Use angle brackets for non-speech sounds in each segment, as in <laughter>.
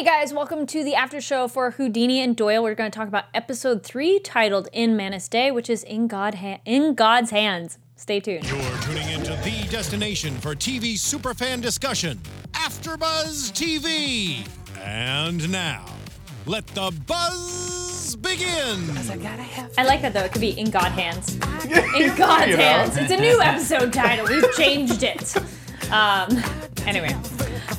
Hey guys, welcome to the after show for Houdini and Doyle. We're going to talk about episode three, titled "In Manus Dei," which is in God ha- in God's hands. Stay tuned. You're tuning into the destination for TV superfan discussion, AfterBuzz TV. And now, let the buzz begin. I like that though. It could be in God hands. <laughs> In God's You know. hands. It's a new episode title. We've changed it. <laughs> Um, anyway.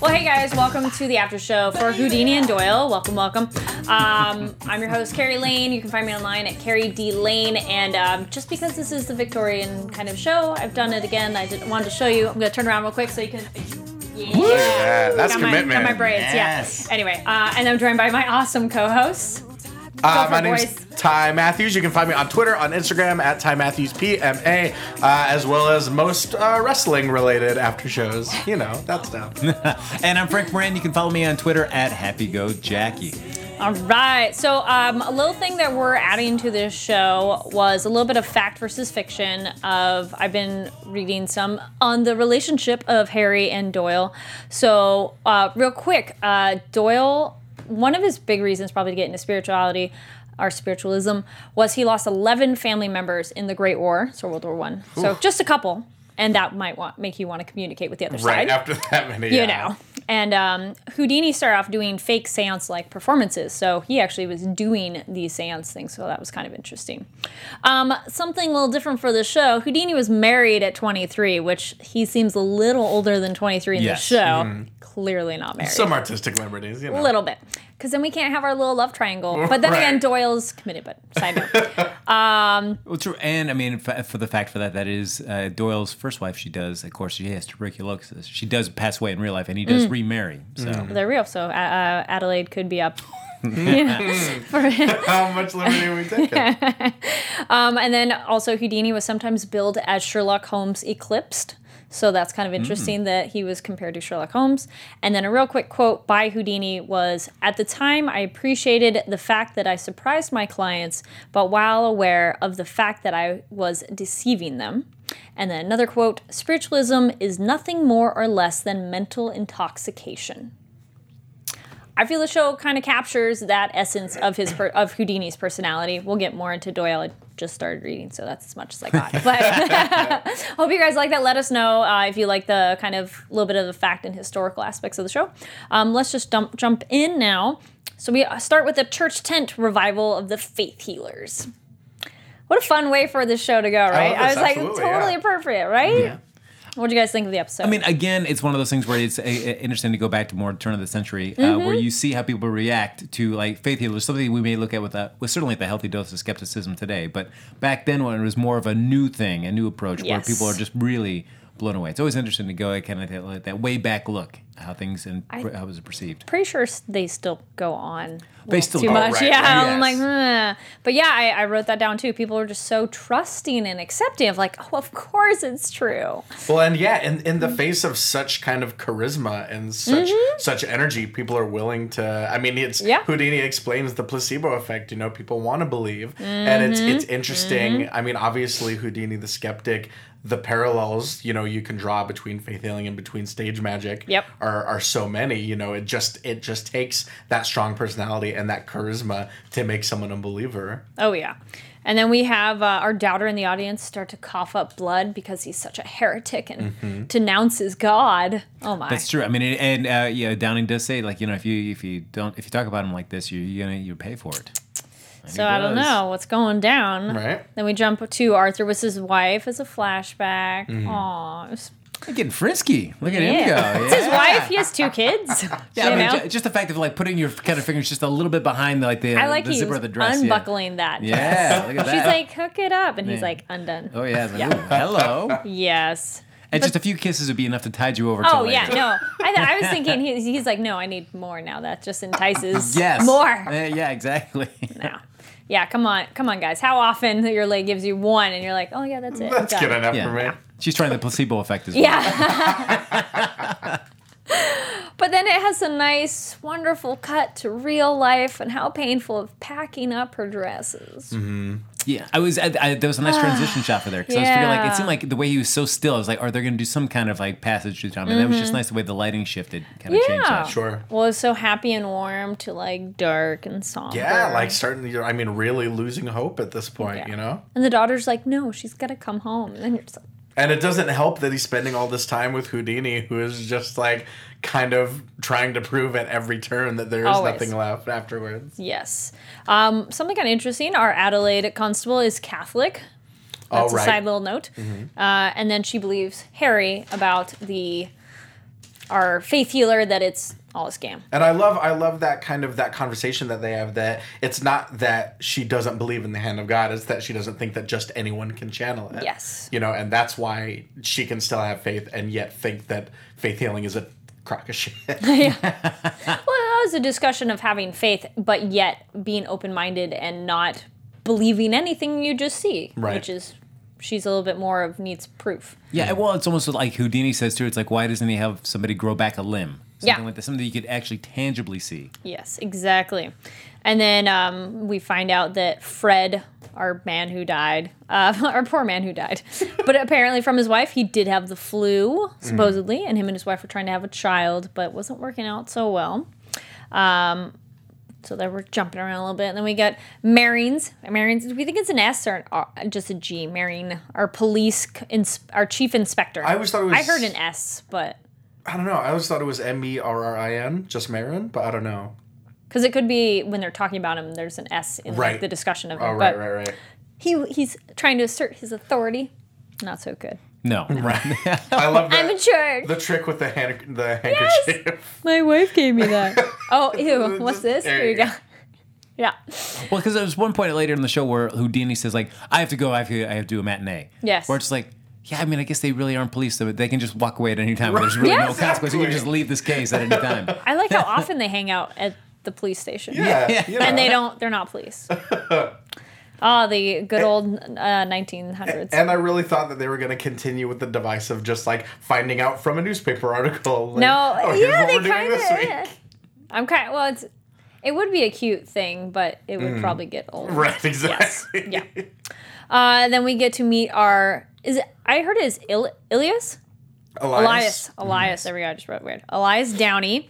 Well, hey guys, welcome to the after show for Houdini and Doyle. Welcome, welcome. Um, I'm your host, Carrie Lane. You can find me online at Carrie D Lane. And um, just because this is the Victorian kind of show, I've done it again. I did, wanted to show you. I'm going to turn around real quick so you can. Yeah, Yeah, that's got my, commitment. got my braids, Yes. yeah. Anyway, uh, and I'm joined by my awesome co-hosts. Uh, my name's boys. Ty Matthews. You can find me on Twitter, on Instagram at Ty Matthews PMA, uh, as well as most uh, wrestling related after shows. You know, that stuff. <laughs> And I'm Frank Moran. You can follow me on Twitter at HappyGoJackie. All right. So, um, a little thing that we're adding to this show was a little bit of fact versus fiction. Of I've been reading some on the relationship of Harry and Doyle. So, uh, real quick, uh, Doyle. One of his big reasons, probably to get into spirituality, or spiritualism, was he lost 11 family members in the Great War, so World War One. So just a couple, and that might want make you want to communicate with the other side. right side after that many. you yeah. know. And um, Houdini started off doing fake seance like performances. So he actually was doing these seance things. So that was kind of interesting. Um, something a little different for the show Houdini was married at 23, which he seems a little older than 23 in Yes. the show. Clearly not married. Some artistic liberties, you know. a little bit. Because then we can't have our little love triangle. <laughs> But then again, Doyle's committed, but side note. <laughs> Well, true. And I mean, f- for the fact for that, that is uh, Doyle's first wife. She does, of course, she has tuberculosis. She does pass away in real life, and he Mm. does remarry. So They're real. So uh, uh, Adelaide could be up. <laughs> you know, How much liberty are we taking? Um, and then also Houdini was sometimes billed as Sherlock Holmes eclipsed. So that's kind of mm. interesting that he was compared to Sherlock Holmes. And then a real quick quote by Houdini was At the time, I appreciated the fact that I surprised my clients, but while aware of the fact that I was deceiving them. And then another quote Spiritualism is nothing more or less than mental intoxication. I feel the show kind of captures that essence of his per- of Houdini's personality. We'll get more into Doyle. I just started reading, so that's as much as I got. But <laughs> hope you guys like that. Let us know uh, if you like the kind of little bit of the fact and historical aspects of the show. Um, let's just dump, jump in now. So we uh, start with the church tent revival of the faith healers. What a fun way for this show to go, right? love I, this, was like, totally yeah. appropriate, right? Yeah. What do you guys think of the episode? I mean, again, it's one of those things where it's uh, uh, interesting to go back to more turn of the century, uh, Mm-hmm. where you see how people react to like faith healers. Something we may look at with a with certainly the healthy dose of skepticism today, but back then when it was more of a new thing, a new approach, where people are just really blown away. It's always interesting to go at kind of that, like that way back look how things and I- how it was perceived. pretty sure they still go on. They still too go, much. right, yeah, right, I'm like, yes. "Huh." but yeah, I, I wrote that down too. People are just so trusting and accepting of like, oh, of course it's true. Well, and yeah, in, in the face of such kind of charisma and such mm-hmm. such energy, people are willing to. I mean, it's Yeah. Houdini explains the placebo effect. You know, people want to believe, and it's it's mm-hmm. interesting. Mm-hmm. I mean, obviously, Houdini the skeptic. The parallels, you know, you can draw between faith healing and between stage magic Yep. are, are so many. You know, it just it just takes that strong personality and that charisma to make someone a believer. Oh yeah. And then we have uh, our doubter in the audience start to cough up blood because he's such a heretic and denounces God. Oh my. That's true. I mean, and uh, yeah, Downing does say like you know if you if you don't if you talk about him like this, you're, you're gonna you pay for it. And So I don't know what's going down. Right. Then we jump to Arthur with his wife as a flashback. Mm-hmm. Aw, getting frisky. Look at him yeah. go. <laughs> It's his wife. He has two kids. <laughs> Yeah, you I mean, ju- just the fact of like putting your kind of fingers just a little bit behind the, like the, I like the he zipper of the dress. yeah. unbuckling that. Yeah, look at <laughs> that. She's like, hook it up. And he's Yeah. like, undone. oh yeah, like, Yeah. hello. Yes. And just a few kisses would be enough to tide you over. Oh, yeah. No. I, th- I was thinking, he's, he's like, no, I need more now. That just entices Yes. more. Uh, yeah, exactly. No. Yeah, come on. Come on, guys. How often your leg gives you one and you're like, oh, yeah, that's it. That's good enough Yeah. for me. She's trying the placebo effect as well. Yeah. <laughs> but then it has a nice, wonderful cut to real life and how painful of packing up her dresses. Mm-hmm. Yeah, I was. I, I, there was a nice transition shot for there because I was feeling like it seemed like the way he was so still. I was like, are they going to do some kind of like passage through time? And that was just mm-hmm. nice the way the lighting shifted, kind of changed Yeah. that. Sure. Well, it's so happy and warm to like dark and somber. Yeah, like starting. to- I mean, really losing hope at this point. Yeah. You know. And the daughter's like, no, she's got to come home. And then you're just like, And it doesn't help that he's spending all this time with Houdini, who is just like kind of trying to prove at every turn that there is Always. nothing left afterwards. yes. Um, something kind of interesting. Our Adelaide constable is Catholic. Oh, That's a side little note. Uh, and then she believes Harry about the our faith healer that it's all a scam. And I love I love that kind of that conversation that they have that it's not that she doesn't believe in the hand of God, it's that she doesn't think that just anyone can channel it. Yes. You know, and that's why she can still have faith and yet think that faith healing is a crock of shit. <laughs> yeah. <laughs> Well, that was a discussion of having faith, but yet being open minded and not believing anything you just see, Right. which is she's a little bit more of needs proof. Yeah, well, it's almost like Houdini says too. It's like, why doesn't he have somebody grow back a limb? Something Yeah. like that, something that you could actually tangibly see. Yes, exactly. And then um, we find out that Fred, our man who died, uh, <laughs> our poor man who died, <laughs> but apparently from his wife, he did have the flu, supposedly, and him and his wife were trying to have a child, but it wasn't working out so well. Um, so they were jumping around a little bit. And then we got Marines. Marines, do we think it's an S or an R, just a G? Marine, our police, ins- our chief inspector. I always thought it was- I heard an S, but I don't know. I always thought it was M E R R I N, just Marin, but I don't know. because it could be when they're talking about him, there's an S in like, the discussion of oh, him. Oh right, but right, right. he he's trying to assert his authority. Not so good. No, Right. <laughs> I love that. I'm that. insured. The trick with the hand, the handkerchief. <laughs> My wife gave me that. <laughs> oh, ew. What's this? there Here you you go. go. Yeah. Well, because there's one point later in the show where Houdini says like, "I have to go. I have to. I have to do a matinee." Yes. Where it's like, yeah, I mean, I guess they really aren't police, so they can just walk away at any time. There's really Yeah, no consequence. You can just leave this case at any time. <laughs> I like how <laughs> often they hang out at the police station. Yeah, Yeah. yeah. And they don't. They're not police. Oh, <laughs> the good old uh, 1900s. And I really thought that they were going to continue with the device of just like finding out from a newspaper article. Like, no, oh, yeah, they kind this week. of. I'm kind. Well, it's. It would be a cute thing, but it would probably get old. Mm. Right, exactly. Yeah. Uh, then we get to meet our. Is it? I heard it is Il- Ilias. Elias. Elias. Elias. There we go. I just wrote weird. Elias Downey.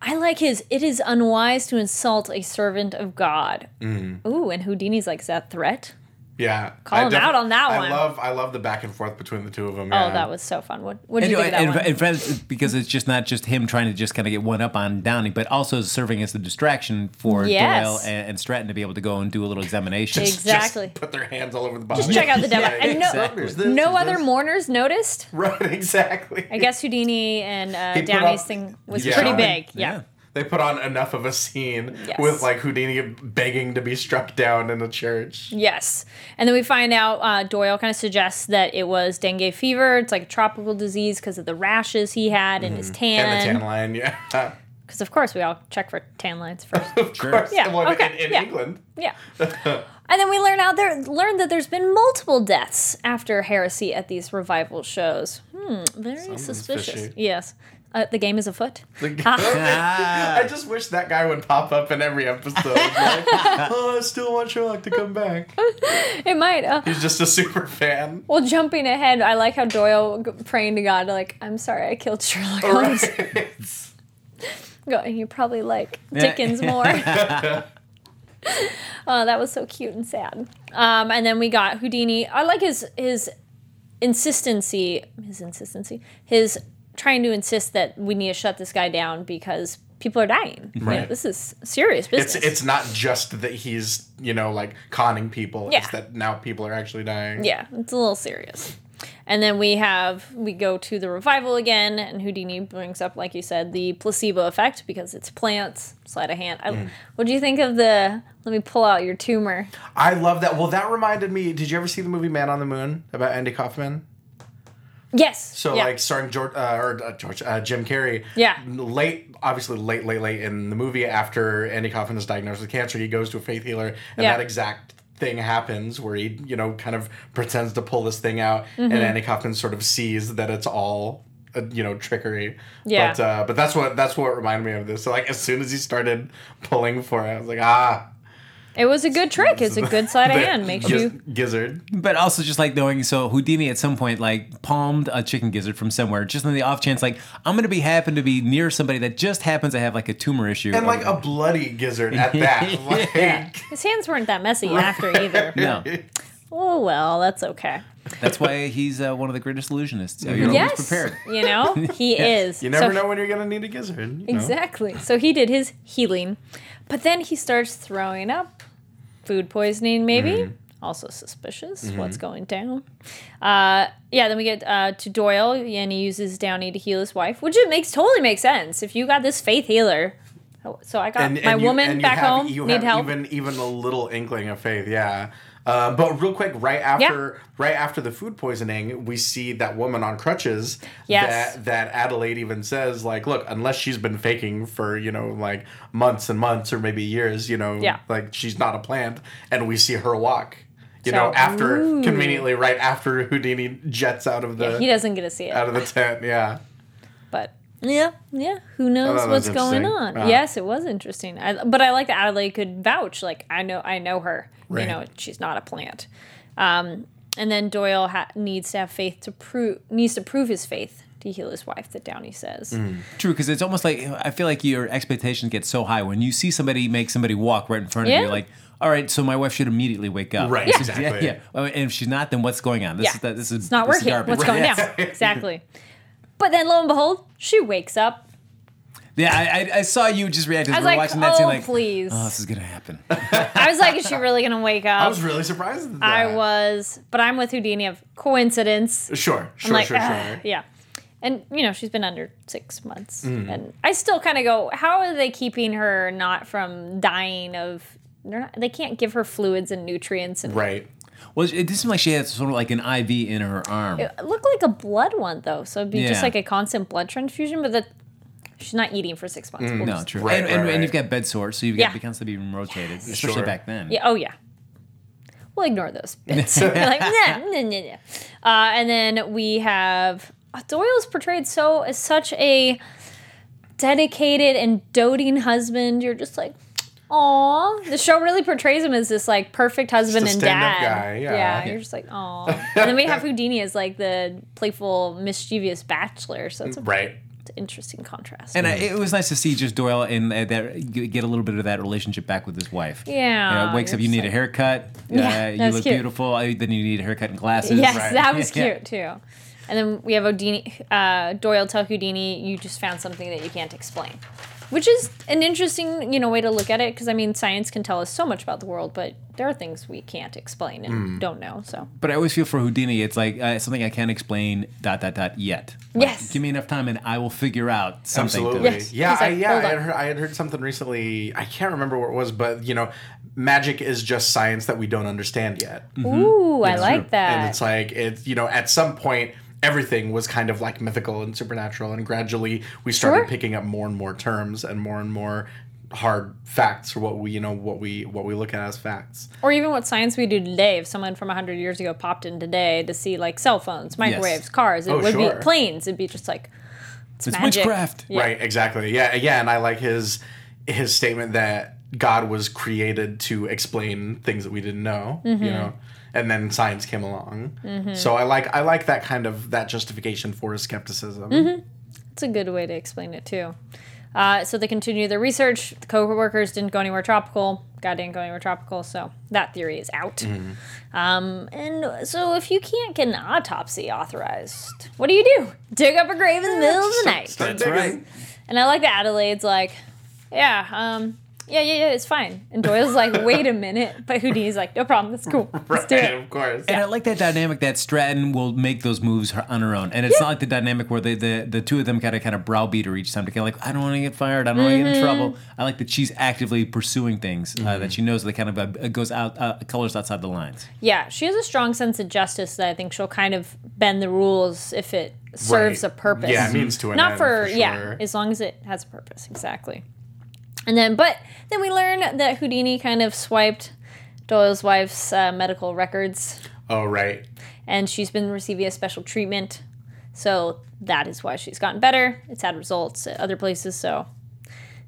I like his. It is unwise to insult a servant of God. Mm-hmm. Ooh, and Houdini's like, is that threat? Yeah. Call I him out on that I one. love I love the back and forth between the two of them. Oh, yeah. that was so fun. What What did you think of that and, one? and Fred, because it's just not just him trying to just kind of get one up on Downey, but also serving as a distraction for Yes. Doyle and, and Stratton to be able to go and do a little examination. Just Exactly. <laughs> put their hands all over the body. Just check out the demo. Yeah, and no, exactly. There's this, no there's other this. mourners noticed. Right, <laughs> exactly. I guess Houdini and uh, He put Downey's up- thing was Yeah. pretty Yeah. big. Yeah. They put on enough of a scene Yes. with like Houdini begging to be struck down in a church. Yes. And then we find out uh, Doyle kind of suggests that it was dengue fever. It's like a tropical disease because of the rashes he had and his Mm-hmm. And the tan. tan line, yeah. <laughs> Because, of course, we all check for tan lines first. <laughs> of course. Yeah, Well, okay, in, in yeah. England. yeah. <laughs> And then we learn out there learn that there's been multiple deaths after heresy at these revival shows. Hmm, very suspicious. fishy. Yes. Uh, the game is afoot. <laughs> The- Ah. I just wish that guy would pop up in every episode. <laughs> Like, oh, I still want Sherlock to come back. <laughs> It might. Uh, He's just a super fan. well, jumping ahead, I like how Doyle g- praying to God, like, I'm sorry I killed Sherlock Holmes. Right. Go, and you probably like Dickens more. oh, that was so cute and sad. Um, and then we got Houdini. I like his his insistency, his insistency, his trying to insist that we need to shut this guy down because people are dying. You know, Right. this is serious business. It's it's not just that he's you know like conning people. Yeah. It's that now people are actually dying. yeah, it's a little serious. And then we have we go to the revival again, and Houdini brings up, like you said, the placebo effect because it's plants. Sleight of hand. Mm. What do you think of the? Let me pull out your tumor. I love that. Well, that reminded me. Did you ever see the movie Man on the Moon about Andy Kaufman? Yes. So yeah. like starring George uh, or uh, George uh, Jim Carrey. Yeah. Late, obviously late, late, late in the movie after Andy Kaufman is diagnosed with cancer, he goes to a faith healer, and Yeah. that exact thing happens where he you know kind of pretends to pull this thing out, Mm-hmm. and Andy Kaufman sort of sees that it's all. uh, You know trickery, Yeah. But uh, but that's what that's what reminded me of this. So like as soon as he started pulling for it, I was like, ah, It was a good trick. It's a good sleight of <laughs> hand. Makes giz- you. gizzard. But also just like knowing, so Houdini at some point like palmed a chicken gizzard from somewhere, just on the off chance, like I'm gonna be happen to be near somebody that just happens to have like a tumor issue. And like a bloody gizzard at <laughs> that. Like, Yeah. His hands weren't that messy after either. <laughs> no, Oh well, that's okay. that's why he's uh, one of the greatest illusionists. So you're yes, always prepared. you know he is. You never So- know when you're gonna need a gizzard. you know? Exactly. So he did his healing, but then he starts throwing up. Food poisoning, maybe. Mm-hmm. Also suspicious. What's going down? Uh, yeah. Then we get uh, to Doyle, and he uses Downey to heal his wife, which it makes totally makes sense. If you got this faith healer, so I got And, my and you- woman back have- home You need have help. even even a little inkling of faith, yeah. Uh, but real quick, right after right after the food poisoning, we see that woman on crutches. Yes. That that Adelaide even says like, look, unless she's been faking for you know like months and months or maybe years, you know, Yeah. like she's not a plant, and we see her walk. You So- know, after Ooh. conveniently right after Houdini jets out of the he doesn't get to see it. out of the tent, yeah. but yeah, yeah, who knows that what's going on? Yeah. Yes, it was interesting. I, but I like that Adelaide could vouch. Like I know, I know her. Right. You know, she's not a plant. Um, and then Doyle ha- needs to have faith to prove needs to prove his faith to heal his wife. That Downey says. Mm. True, because it's almost like I feel like your expectations get so high when you see somebody make somebody walk right in front of you. Like, all right, so my wife should immediately wake up. Right, This is- exactly. Yeah, yeah. And if she's not, then what's going on? This Yeah, is that. This is it's not this is working. garbage. What's going Yes. <laughs> down? exactly. But then, lo and behold, she wakes up. Yeah, I, I, I saw you just react as I we was were like, watching that scene. "Oh, Like, please." oh, this is gonna happen. <laughs> I was like, "Is she really gonna wake up?" I was really surprised. At that. I was, but I'm with Houdini of coincidence. Sure, sure, I'm like, sure, "Ah," sure. yeah. And you know, she's been under six months, Mm. and I still kind of go, how are they keeping her not from dying of? They're not. They can't give her fluids and nutrients, and Right. Well, it did seem like she had sort of like an IV in her arm. it looked like a blood one though. So it'd be just Yeah. like a constant blood transfusion, but that she's not eating for six months. We'll No, just- true. Right, and, and, right, and you've got bed sores, so you've Yeah. got to constantly being rotated, especially Sure. back then. Yeah. Oh yeah. We'll ignore those <laughs> bits. <laughs> We're like, nah, nah, nah, nah. Uh, and then we have uh, Doyle's portrayed so as such a dedicated and doting husband. You're just like, aw. The show really portrays him as this like perfect husband Just and a stand-up dad. guy, yeah. you're just like, aw. and then we have <laughs> Houdini as like the playful, mischievous bachelor. So it's a Right. It's an interesting contrast. And I, it was nice to see just Doyle and uh, that get a little bit of that relationship back with his wife. Yeah, You know, wakes up, you just need a haircut. <laughs> Yeah, uh, you that's look cute. beautiful. uh, Then you need a haircut and glasses. Yes, Right. that was <laughs> Yeah. cute too. And then we have Houdini, uh, Doyle tell Houdini, you just found something that you can't explain. Which is an interesting, you know, way to look at it because I mean, science can tell us so much about the world, but there are things we can't explain and Hmm. don't know. So But I always feel for Houdini, it's like uh, something I can't explain. Dot dot dot yet. Like, Yes. Give me enough time, and I will figure out something. to- Absolutely. Yes. Yeah, He's I, yeah. I had, heard, I had heard something recently. I can't remember what it was, but you know, magic is just science that we don't understand yet. ooh, I like true. that. And it's like it's you know, at some point everything was kind of like mythical and supernatural, and gradually we started Sure. picking up more and more terms and more and more hard facts or what we you know what we what we look at as facts. or even what science we do today. If someone from hundred years ago popped in today to see like cell phones, microwaves, cars, it Oh, would sure. be planes. It'd be just like it's, It's magic. witchcraft. Yeah. Right, exactly. Yeah, yeah, and I like his his statement that God was created to explain things that we didn't know, Mm-hmm. you know. And then science came along. So I like I like that kind of that justification for skepticism. Mm-hmm. It's a good way to explain it too. Uh, so they continue their research. The co-workers didn't go anywhere tropical. God didn't go anywhere tropical, so that theory is out. Um, and so if you can't get an autopsy authorized, what do you do? Dig up a grave in the middle of the night. That's right. And I like that Adelaide's like, yeah, um, yeah, yeah, yeah, it's fine. And Doyle's like, wait a minute, but Houdini's like, no problem, it's cool, <laughs> let's do Right, it. of course. And I like that dynamic that Stratton will make those moves on her own, and it's not like the dynamic where they, the the two of them kind of kind of browbeat her each time to kind of like I don't want to get fired, I don't want to get Mm-hmm. in trouble. I like that she's actively pursuing things uh, that she knows that kind of uh, goes out uh, colors outside the lines. Yeah, she has a strong sense of justice that I think she'll kind of bend the rules if it serves Right. a purpose. Yeah, it means to an Not end, for, for yeah, as long as it has a purpose, exactly. And then, but then we learn that Houdini kind of swiped Doyle's wife's uh, medical records, Oh right. and she's been receiving a special treatment. So that is why she's gotten better. It's had results at other places. So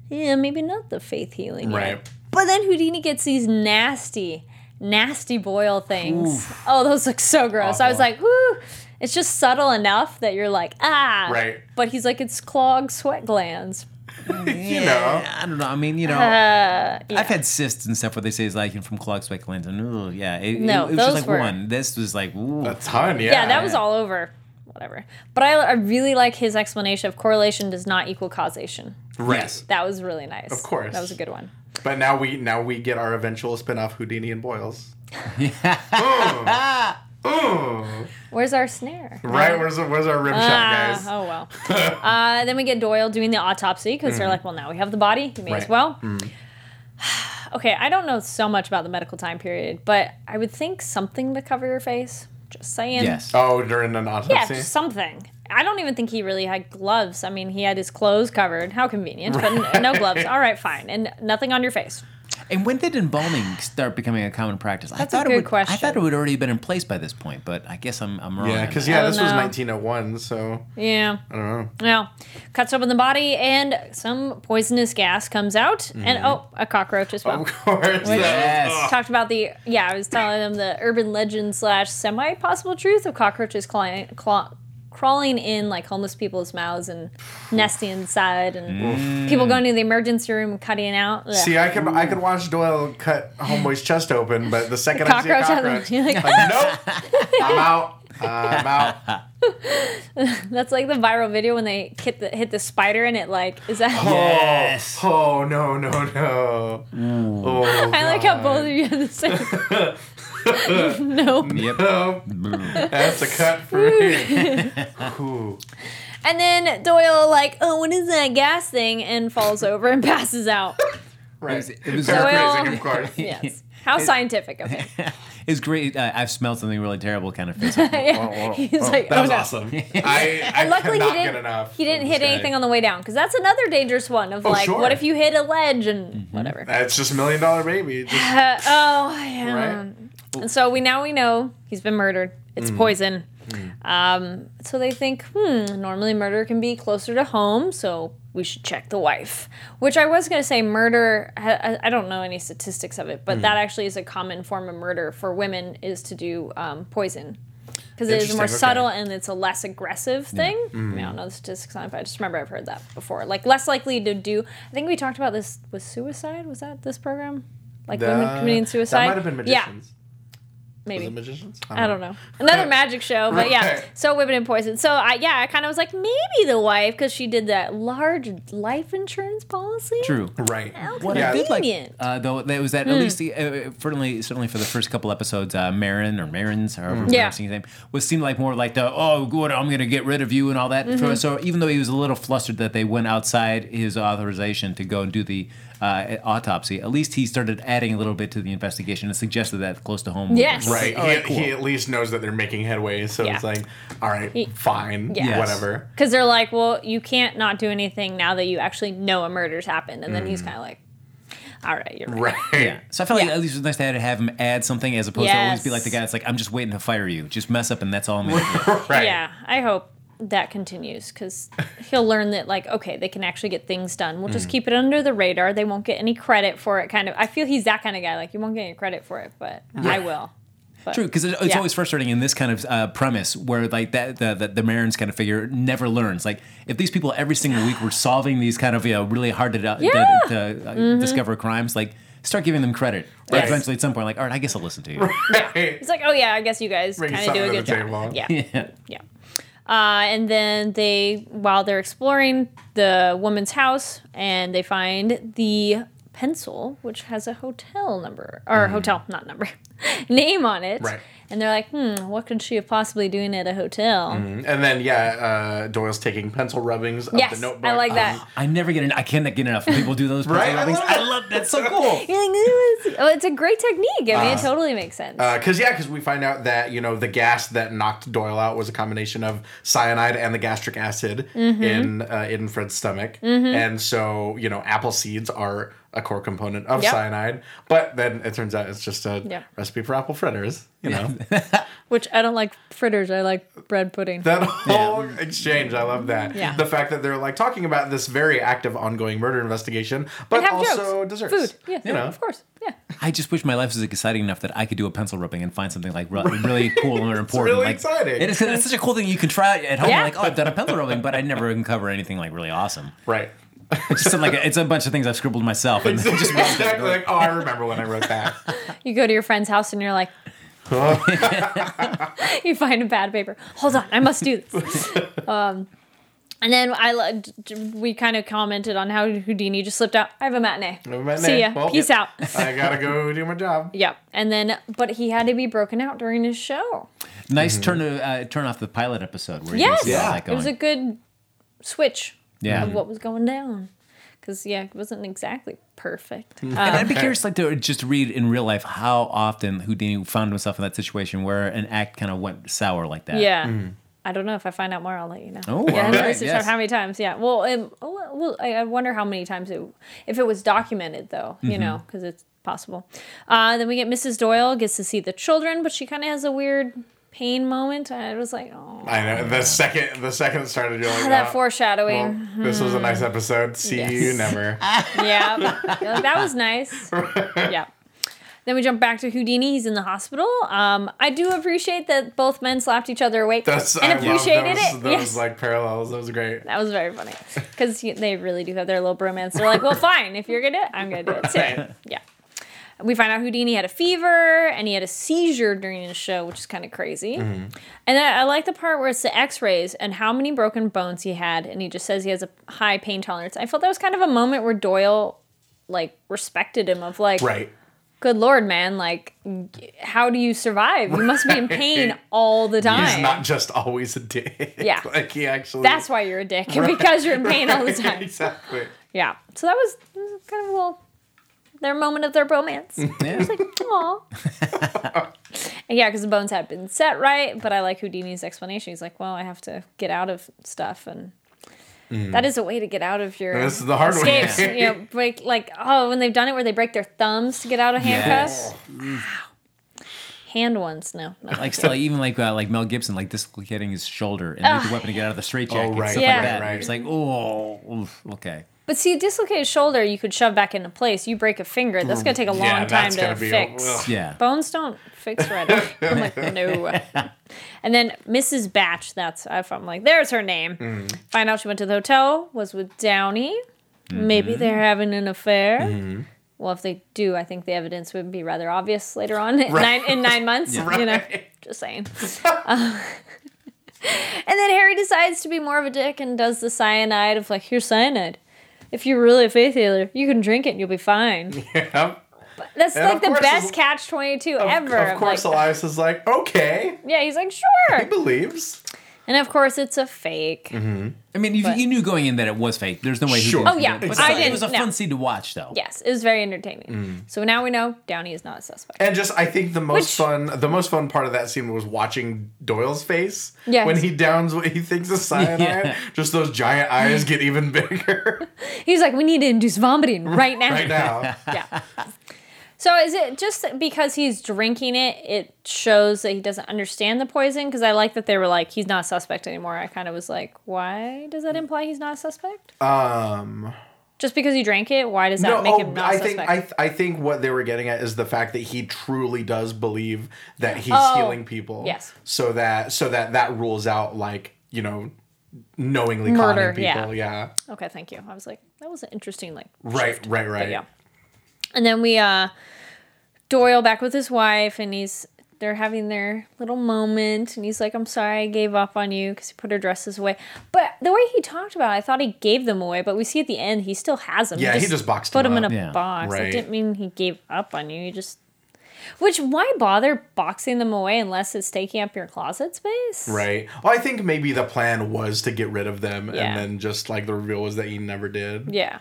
yeah, maybe not the faith healing. yet. Right. But then Houdini gets these nasty, nasty boil things. Oh, those look so gross. I was like, whoo. It's just subtle enough that you're like, ah. Right. But he's like, it's clogged sweat glands. <laughs> You know. I don't know. I mean, you know, Uh, yeah. I've had cysts and stuff where they say it's like from clogged sweat glands, and ooh, yeah, it, No, it, it was those just like were- one. This was like, ooh. A ton, yeah. yeah, that was all over. Whatever. But I, I really like his explanation of correlation does not equal causation. right. Yes. That was really nice. Of course. That was a good one. But now we now we get our eventual spin-off Houdini and <laughs> <laughs> Boils. Where's our snare? Right? Where's the, where's our rim shot, Ah, guys? oh well. <laughs> uh, then we get Doyle doing the autopsy because they're like, well, now we have the body. We may as Right. well. <sighs> okay, I don't know so much about the medical time period, but I would think something to cover your face. Just saying. yes. Oh, during an Yeah, autopsy. just something. I don't even think he really had gloves. I mean, he had his clothes covered. How convenient, but n- no gloves. <laughs> All right, fine, and nothing on your face. And when did embalming start becoming a common practice? That's I a thought good it would, I thought it would already been in place by this point, but I guess I'm, I'm wrong. yeah, because yeah, this don't was 1901, so Yeah. I don't know. Well, cuts open the body, and some poisonous gas comes out, and mm-hmm. oh, a cockroach as well. Of course. Yes. talked about the yeah i was telling them the urban legend slash semi possible truth of cockroaches clawing, claw, crawling in like homeless people's mouths and <sighs> nesting inside and mm. people going to the emergency room cutting out Ugh. See, I could I could watch Doyle cut homeboy's chest open, but the second I see a Cockroach has- cockroach, <laughs> like, like, nope, I'm out. I'm out. <laughs> <laughs> that's like the viral video when they hit the hit the spider and it like is that oh, Yes. Oh no no no. Mm. Oh, <laughs> i like how both of you have the same no Yep. Oh, that's a cut for me. And then doyle like oh what is that gas thing and falls over and passes out Right. It was- Paraphrasing, Doyle- of course. yes how scientific of him It's great. Uh, I've smelled something really terrible kind of face. <laughs> yeah. <laughs> he's like That oh was no awesome. <laughs> I, I And luckily he didn't. get enough. he didn't hit guy. anything on the way down because that's another dangerous one of like, sure. what if you hit a ledge and whatever. That's just a million dollar baby. Just, Uh, oh yeah. Right? And so we now we know he's been murdered. It's poison. Um, so they think, hmm, normally murder can be closer to home, so we should check the wife. Which I was going to say, murder. I, I- don't know any statistics of it, but that actually is a common form of murder for women is to do um, poison. Because it is more okay. subtle and it's a less aggressive thing. I, mean, I don't know the statistics on it, but I just remember I've heard that before. Like less likely to do. I think we talked about this with suicide. Was that this program? Like women committing suicide. That might have been magicians. Yeah. Maybe. Was it magicians? I don't know. Another magic show, but yeah. So women in poison. So I yeah, I kind of was like maybe the wife because she did that large life insurance policy. True. Right. What Yeah. I did like, Convenient. uh, though, that was that Hmm. at least the, uh, certainly certainly for the first couple episodes, uh, Marin or Marin's, however Yeah. yeah. his name, was seemed like more like the oh good, I'm gonna get rid of you and all that. Mm-hmm. So, so even though he was a little flustered that they went outside his authorization to go and do the uh, autopsy, at least he started adding a little bit to the investigation and suggested that close to home. Yes. was- Right. All he, right, cool. he at least knows that they're making headway, so Yeah. it's like, all right, He- fine, Yeah. Yes. whatever. Because they're like, well, you can't not do anything now that you actually know a murder's happened, and then he's kind of like, all right, you're right. Right. Yeah. So I felt like Yeah. at least it was nice to have have him add something as opposed to always be like the guy that's like, I'm just waiting to fire you. Just mess up and that's all I'm gonna do. <laughs> Right. Yeah, I hope that continues because <laughs> he'll learn that like okay they can actually get things done we'll just keep it under the radar they won't get any credit for it kind of i feel he's that kind of guy like you won't get any credit for it but i will but, True, because it's Yeah. always frustrating in this kind of uh, premise where like that the the, the Marin's kind of figure never learns. Like if these people every single week were solving these kind of you know really hard to, to, Yeah. Mm-hmm. uh, discover crimes, like start giving them credit. Right. Right. Eventually, at some point, like all right, I guess I'll listen to you. Right. it's like oh yeah i guess you guys kind of do a good job <laughs> yeah yeah. yeah uh, and then they while they're exploring the woman's house and they find the pencil which has a hotel number or hotel not number <laughs> name on it Mm-hmm. Right. And they're like hmm what could she have possibly doing at a hotel And then yeah, uh, Doyle's taking pencil rubbings of yes the notebook. i like that I never get. En- I cannot get enough people do those. <laughs> Pencil I rubbings. love I it. love that's <laughs> so cool. You're like, "This is-" oh, it's a great technique. I mean, it totally makes sense. Because yeah, because we find out that you know the gas that knocked Doyle out was a combination of cyanide and the gastric acid Mm-hmm. in uh, in Fred's stomach, and so you know apple seeds are a core component of Yep. cyanide. But then it turns out it's just a Yeah. recipe for apple fritters. You know, <laughs> Which I don't like fritters. I like bread pudding. that whole exchange, I love that. Yeah. The fact that they're like talking about this very active, ongoing murder investigation, but have also jokes. desserts. Food. Yeah, you know, of course. Yeah. I just wish my life was exciting enough that I could do a pencil rubbing and find something like re- really cool or <laughs> important. really like, exciting. It is, it's such a cool thing you can try at home. Yeah. Like, oh, I've done a pencil rubbing, but I never <laughs> uncover anything like really awesome. right. It's just like it's a bunch of things I've scribbled myself, and <laughs> just exactly. Like, oh, I remember when I wrote that. You go to your friend's house and you're like, <laughs> you find a pad paper. Hold on, I must do this. <laughs> um, and then I lo- d- d- we kind of commented on how Houdini just slipped out. I have a matinee. have a matinee. See ya. Well, Peace yep. out. I gotta go do my job. Yeah, and then but he had to be broken out during his show. nice turn to uh, turn off the pilot episode where Yes, you can see all Yeah. that it was a good switch Yeah. of what was going down. Because yeah, it wasn't exactly perfect. And Um, I'd be curious, like, to just read in real life how often Houdini found himself in that situation where an act kind of went sour like that. yeah. I don't know if I find out more. I'll let you know. Oh, yeah, all right, yes. how many times? Yeah. Well, um, well, well, I I wonder how many times it, if it was documented though. You Mm-hmm. know, because it's possible. Uh, then we get Mrs. Doyle gets to see the children, but she kind of has a weird pain moment. I was like, oh, I know. The second, the second it started, you're like, that oh, foreshadowing. well, this was a nice episode. See Yes. you never. <laughs> yeah, like, that was nice. <laughs> yeah. Then we jump back to Houdini. He's in the hospital. Um, I do appreciate that both men slapped each other awake That's and I love appreciated those, it. those yes. like parallels. That was great. That was very funny because they really do have their little bromance. They're like, well, fine. If you're going to do it, I'm going to do it too. Right. Yeah. We find out Houdini had a fever and he had a seizure during his show, which is kind of crazy. Mm-hmm. And I, I like the part where it's the x rays and how many broken bones he had. And he just says he has a high pain tolerance. I felt that was kind of a moment where Doyle, like, respected him of, like, Right. good lord, man, like, how do you survive? You must be in pain all the time. He's not just always a dick. Yeah. <laughs> like he actually. That's why you're a dick, because you're in pain all the <laughs> time. exactly. Yeah. So that was kind of a little their moment of their bromance. <laughs> Yeah. It's like, aw. <laughs> Yeah, because the bones had been set right, but I like Houdini's explanation. He's like, well, I have to get out of stuff, and that is a way to get out of your Mm. This is the hard way. escapes. <laughs> you know, break like oh, when they've done it where they break their thumbs to get out of handcuffs. Yes. Hand ones, no. no. Like still, like, even like uh, like Mel Gibson, like dislocating his shoulder and use the weapon to get out of the straitjacket, Oh, right, stuff Yeah. like that. right, It's like, oh, oof, okay. But see, a dislocated shoulder you could shove back into place. You break a finger, that's gonna take a long Yeah, time to gonna a- fix. Yeah. Bones don't fix right away. <laughs> I'm like, no. <laughs> And then Mrs. Batch, that's I'm like, there's her name. Mm. Find out she went to the hotel, was with Downey. Mm-hmm. Maybe they're having an affair. Well, if they do, I think the evidence would be rather obvious later on in, <laughs> nine, in nine months. You know, Right. just saying. Uh, and then Harry decides to be more of a dick and does the cyanide of like, here's cyanide. If you're really a faith healer, you can drink it and you'll be fine. <laughs> Yeah. That's And like the best catch 22 ever. of course, like, Elias is like, okay, <laughs> yeah, he's like, sure. he believes. And of course, it's a fake. Mm-hmm. I mean, you, you knew going in that it was fake. There's no way. Sure. Oh, yeah. could do it. I still, it didn't was a know. fun scene to watch, though. Yes, it was very entertaining. Mm. So now we know Downey is not a suspect. And just, I think the most Which- fun, the most fun part of that scene was watching Doyle's face Yes. when he downs what he thinks is cyanide. Yeah. Just those giant eyes get even bigger <laughs> He's like, we need to induce vomiting <laughs> right now. right now. <laughs> yeah. So is it just because he's drinking it, it shows that he doesn't understand the poison? Because I like that they were like, he's not a suspect anymore. I kind of was like, why does that imply he's not a suspect? Um, Just because he drank it, why does that no, make oh, him not I suspect? think I, th- I think what they were getting at is the fact that he truly does believe that he's Oh, healing people. yes. So that so that that rules out like you know knowingly Murder, conning people. Yeah. Okay, thank you. I was like, that was an interesting like Right. shift. Right. But Right. yeah. And then we uh Doyle back with his wife and he's they're having their little moment and he's like, I'm sorry I gave up on you because he put her dresses away. But the way he talked about it, I thought he gave them away, but we see at the end he still has them. Yeah, he just boxed them. put them them in a Yeah. box. That Right. didn't mean he gave up on you. He just which why bother boxing them away unless it's taking up your closet space? Right. Well, I think maybe the plan was to get rid of them, Yeah. and then just like the reveal was that he never did. Yeah.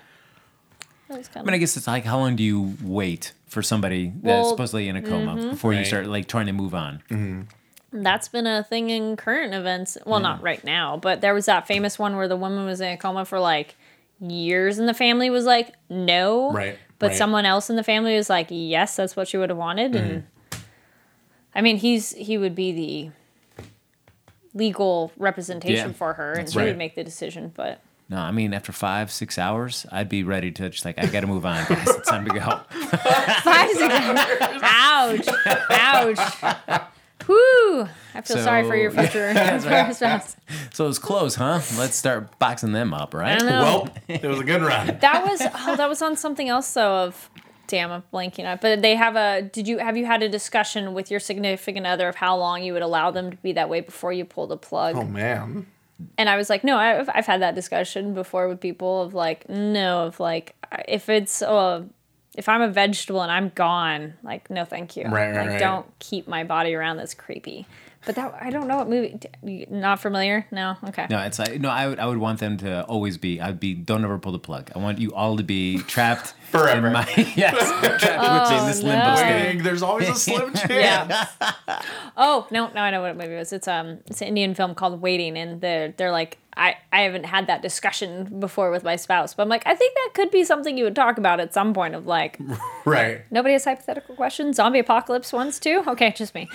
That was kind I mean, I guess it's like, how long do you wait for somebody that's Well, mm-hmm. supposedly in a coma mm-hmm. before you start like trying to move on? Mm-hmm. That's been a thing in current events. Well, not mm. right now, but there was that famous one where the woman was in a coma for like years and the family was like, no. Right. but Right. someone else in the family was like, yes, that's what she would have wanted, and mm-hmm. I mean, he's he would be the legal representation Yeah, for her, and that's he right. would make the decision. But No, I mean after five, six hours, I'd be ready to just like I got to move on, guys. It's time to go. <laughs> five seconds. ouch, ouch. Whoo! I feel sorry for your So- <laughs> future <laughs> spouse. So those clothes, huh? Let's start boxing them up, right? I don't know. Well, it was a good run. That was oh, that was on something else though. Of damn, I'm blanking on. it. But they have a. Did you have you had a discussion with your significant other of how long you would allow them to be that way before you pull the plug? Oh man. And I was like, no, I've I've had that discussion before with people of like, no, of like, if it's uh, if I'm a vegetable and I'm gone, like, no, thank you. Right, right, like, right. don't keep my body around. That's creepy. But that I don't know what movie. Not familiar? No. Okay. No, it's like no. I would I would want them to always be. I'd be. Don't ever pull the plug. I want you all to be trapped <laughs> Forever. My, <laughs> yes, trapped within this limbo no. state. There's always a slim <laughs> chance. Yeah. <laughs> oh no, no, I know what movie it was. It's um, it's an Indian film called Waiting, and they're they're like, I I haven't had that discussion before with my spouse, but I'm like, I think that could be something you would talk about at some point. Of like, Right. nobody has hypothetical questions. Zombie apocalypse ones too. Okay, just me.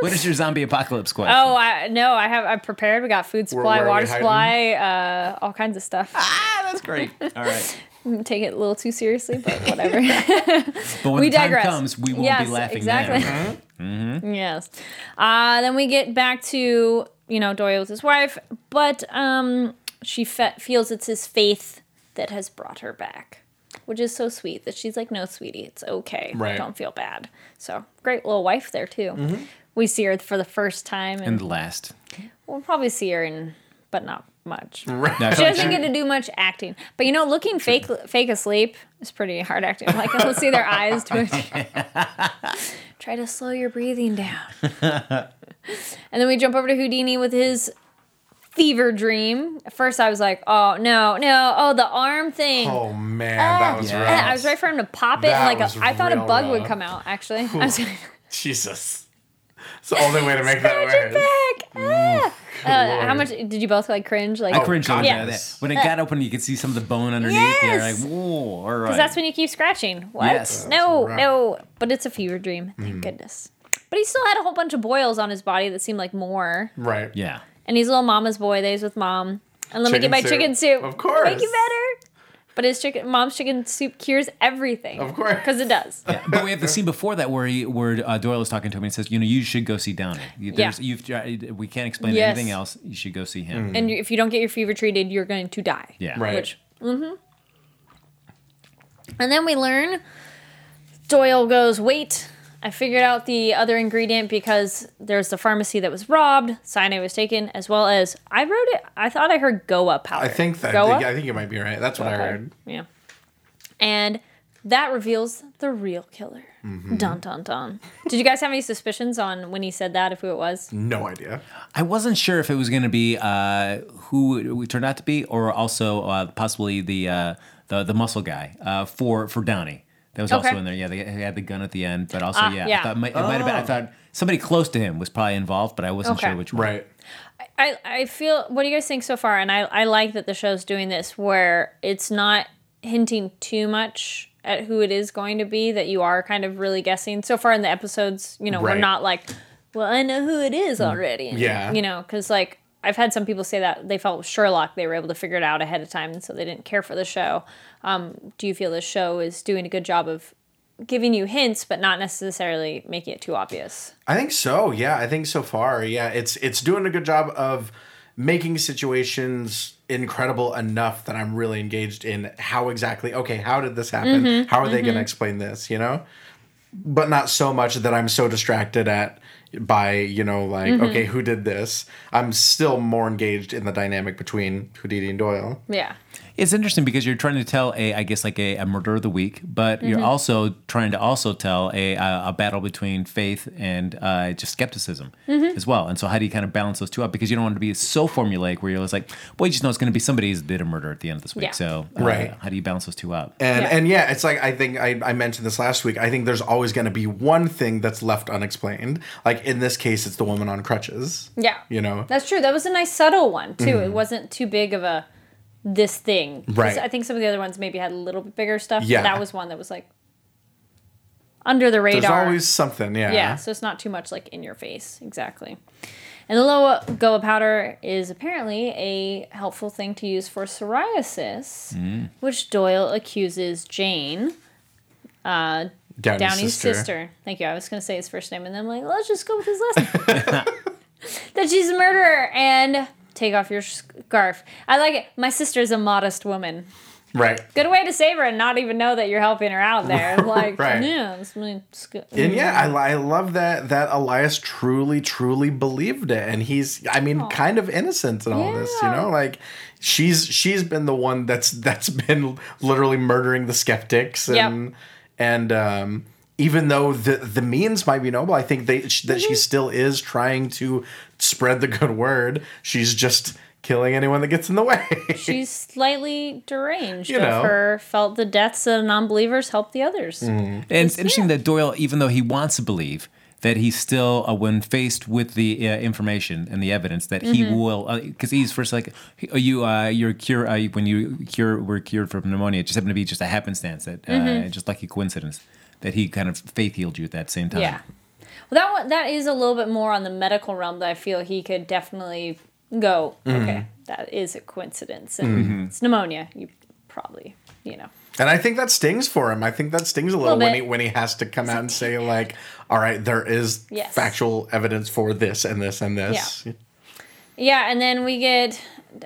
What is your zombie apocalypse question? Oh, I no, I have I prepared. We got food supply, where are water supply, uh, all kinds of stuff. ah, that's great. All right, Take it a little too seriously, but whatever. <laughs> <laughs> but when we the time digress. comes, we won't yes, be laughing exactly. then. <laughs> Yes. Uh, then we get back to you know Doyle with his wife, but um, she fe- feels it's his faith that has brought her back, which is so sweet that she's like, "No, sweetie, it's okay. Right. Don't feel bad." So great little wife there too. We see her for the first time, and And the last. we'll probably see her in, but not much. <laughs> Right. No, She doesn't get to do much acting, but you know, looking fake fake asleep is pretty hard acting. Like let's see their eyes <laughs> twitch. <laughs> Try to slow your breathing down. and then we jump over to Houdini with his fever dream. At first, I was like, "Oh no, no! Oh, the arm thing." Oh man, that oh. was Yeah. rough. I was ready for him to pop it, That and like was a, I thought a real bug would come out. Actually, I was gonna Jesus. It's the only way to make that scratch it work. back. Ah. Uh, how Lord. much did you both like cringe? Like, I cringe God, on yeah. that. When it got open, you could see some of the bone underneath. You're like, Yes. whoa, all right. Because that's when you keep scratching. What? Yes. No, That's rough. no. But it's a fever dream. Thank goodness. But he still had a whole bunch of boils on his body that seemed like more. Right. yeah. And he's little mama's boy. Days with mom. And let me Chicken get my soup. chicken soup. Of course. Make you better. But his chicken, mom's chicken soup cures everything. Of course. Because it does. Yeah, but we have the scene before that where he, where uh, Doyle is talking to him and he says, you know, you should go see Downey. You- there's- You've, tried- we can't explain Yes. anything else. You should go see him. And if you don't get your fever treated, you're going to die. Yeah. Right. Which, mm-hmm. and then we learn Doyle goes, wait, I figured out the other ingredient because there's the pharmacy that was robbed, cyanide was taken, as well as I wrote it. I thought I heard Goa powder. I think that Goa. I think you might be right. That's what I heard. Yeah. And that reveals the real killer. Mm-hmm. Dun dun dun. Did you guys have any suspicions on when he said that, if who it was? No idea. I wasn't sure if it was going to be uh, who it turned out to be, or also uh, possibly the uh, the the muscle guy uh, for for Downey. That was also in there. Yeah, they had the gun at the end, but also Ah, yeah, yeah. I thought it might, it might have been. I thought somebody close to him was probably involved, but I wasn't Okay. sure which one. Right. I, I feel what do you guys think so far and I, I like that the show's doing this where it's not hinting too much at who it is going to be that you are kind of really guessing so far in the episodes you know we're not like well i know who it is already Yeah. you know because like i've had some people say that they felt sherlock they were able to figure it out ahead of time and so they didn't care for the show um, do you feel the show is doing a good job of giving you hints but not necessarily making it too obvious I think so. Yeah, I think so far. Yeah, it's it's doing a good job of making situations incredible enough that I'm really engaged in how exactly. Okay, how did this happen? Mm-hmm, How are they going to explain this? You know, but not so much that I'm so distracted at by you know like Mm-hmm. okay who did this i'm still more engaged in the dynamic between houdini and doyle yeah It's interesting because you're trying to tell a, I guess, like a, a murder of the week, but you're Mm-hmm. also trying to also tell a a, a battle between faith and uh, just skepticism Mm-hmm. as well. And so, how do you kind of balance those two up? Because you don't want to be so formulaic where you're just like, well, you just know it's going to be somebody who did a murder at the end of this week. Yeah. So, uh, Right. How do you balance those two up? and Yeah. and yeah it's like i think I, I mentioned this last week i think there's always going to be one thing that's left unexplained like in this case it's the woman on crutches yeah you know That's true. That was a nice subtle one too. It wasn't too big of a this thing. Right. I think some of the other ones maybe had a little bit bigger stuff. Yeah. that was one that was like under the radar. There's always something, yeah. Yeah, so it's not too much like in your face. Exactly. And the low Goa powder is apparently a helpful thing to use for psoriasis, Mm. which Doyle accuses Jane, uh, Downey's, Downey's sister. sister. Thank you. I was going to say his first name, and then I'm like, let's just go with his last name. <laughs> that she's a murderer and take off your scarf. I like it. My sister is a modest woman. Right. Good way to save her and not even know that you're helping her out there. <laughs> Like, Right. yeah, it's it's good. And yeah, I, I love that that Elias truly, truly believed it, and he's, I mean, kind of innocent in all this. You know, like she's she's been the one that's that's <laughs> been literally murdering the skeptics, and and um, even though the the means might be noble, I think they that Mm-hmm. she still is trying to spread the good word. She's just killing anyone that gets in the way. She's <laughs> slightly deranged. You of know. her felt the deaths of non-believers help the others. Mm. And it's interesting that Doyle, even though he wants to believe, that he's still, uh, when faced with the uh, information and the evidence, that he Mm-hmm. will, because he's first like, "Oh, you, uh, you're cure uh, when you cure were cured from pneumonia. It just happened to be just a happenstance, that uh, just lucky coincidence, that he kind of faith healed you at that same time. Yeah. Well, that one, that is a little bit more on the medical realm that I feel he could definitely go. Mm-hmm. Okay, that is a coincidence, and it's pneumonia. You probably, you know. And I think that stings for him. I think that stings a little, Little when he when he has to come out and say like, "All right, there is Yes. factual evidence for this and this and this." Yeah, and then we get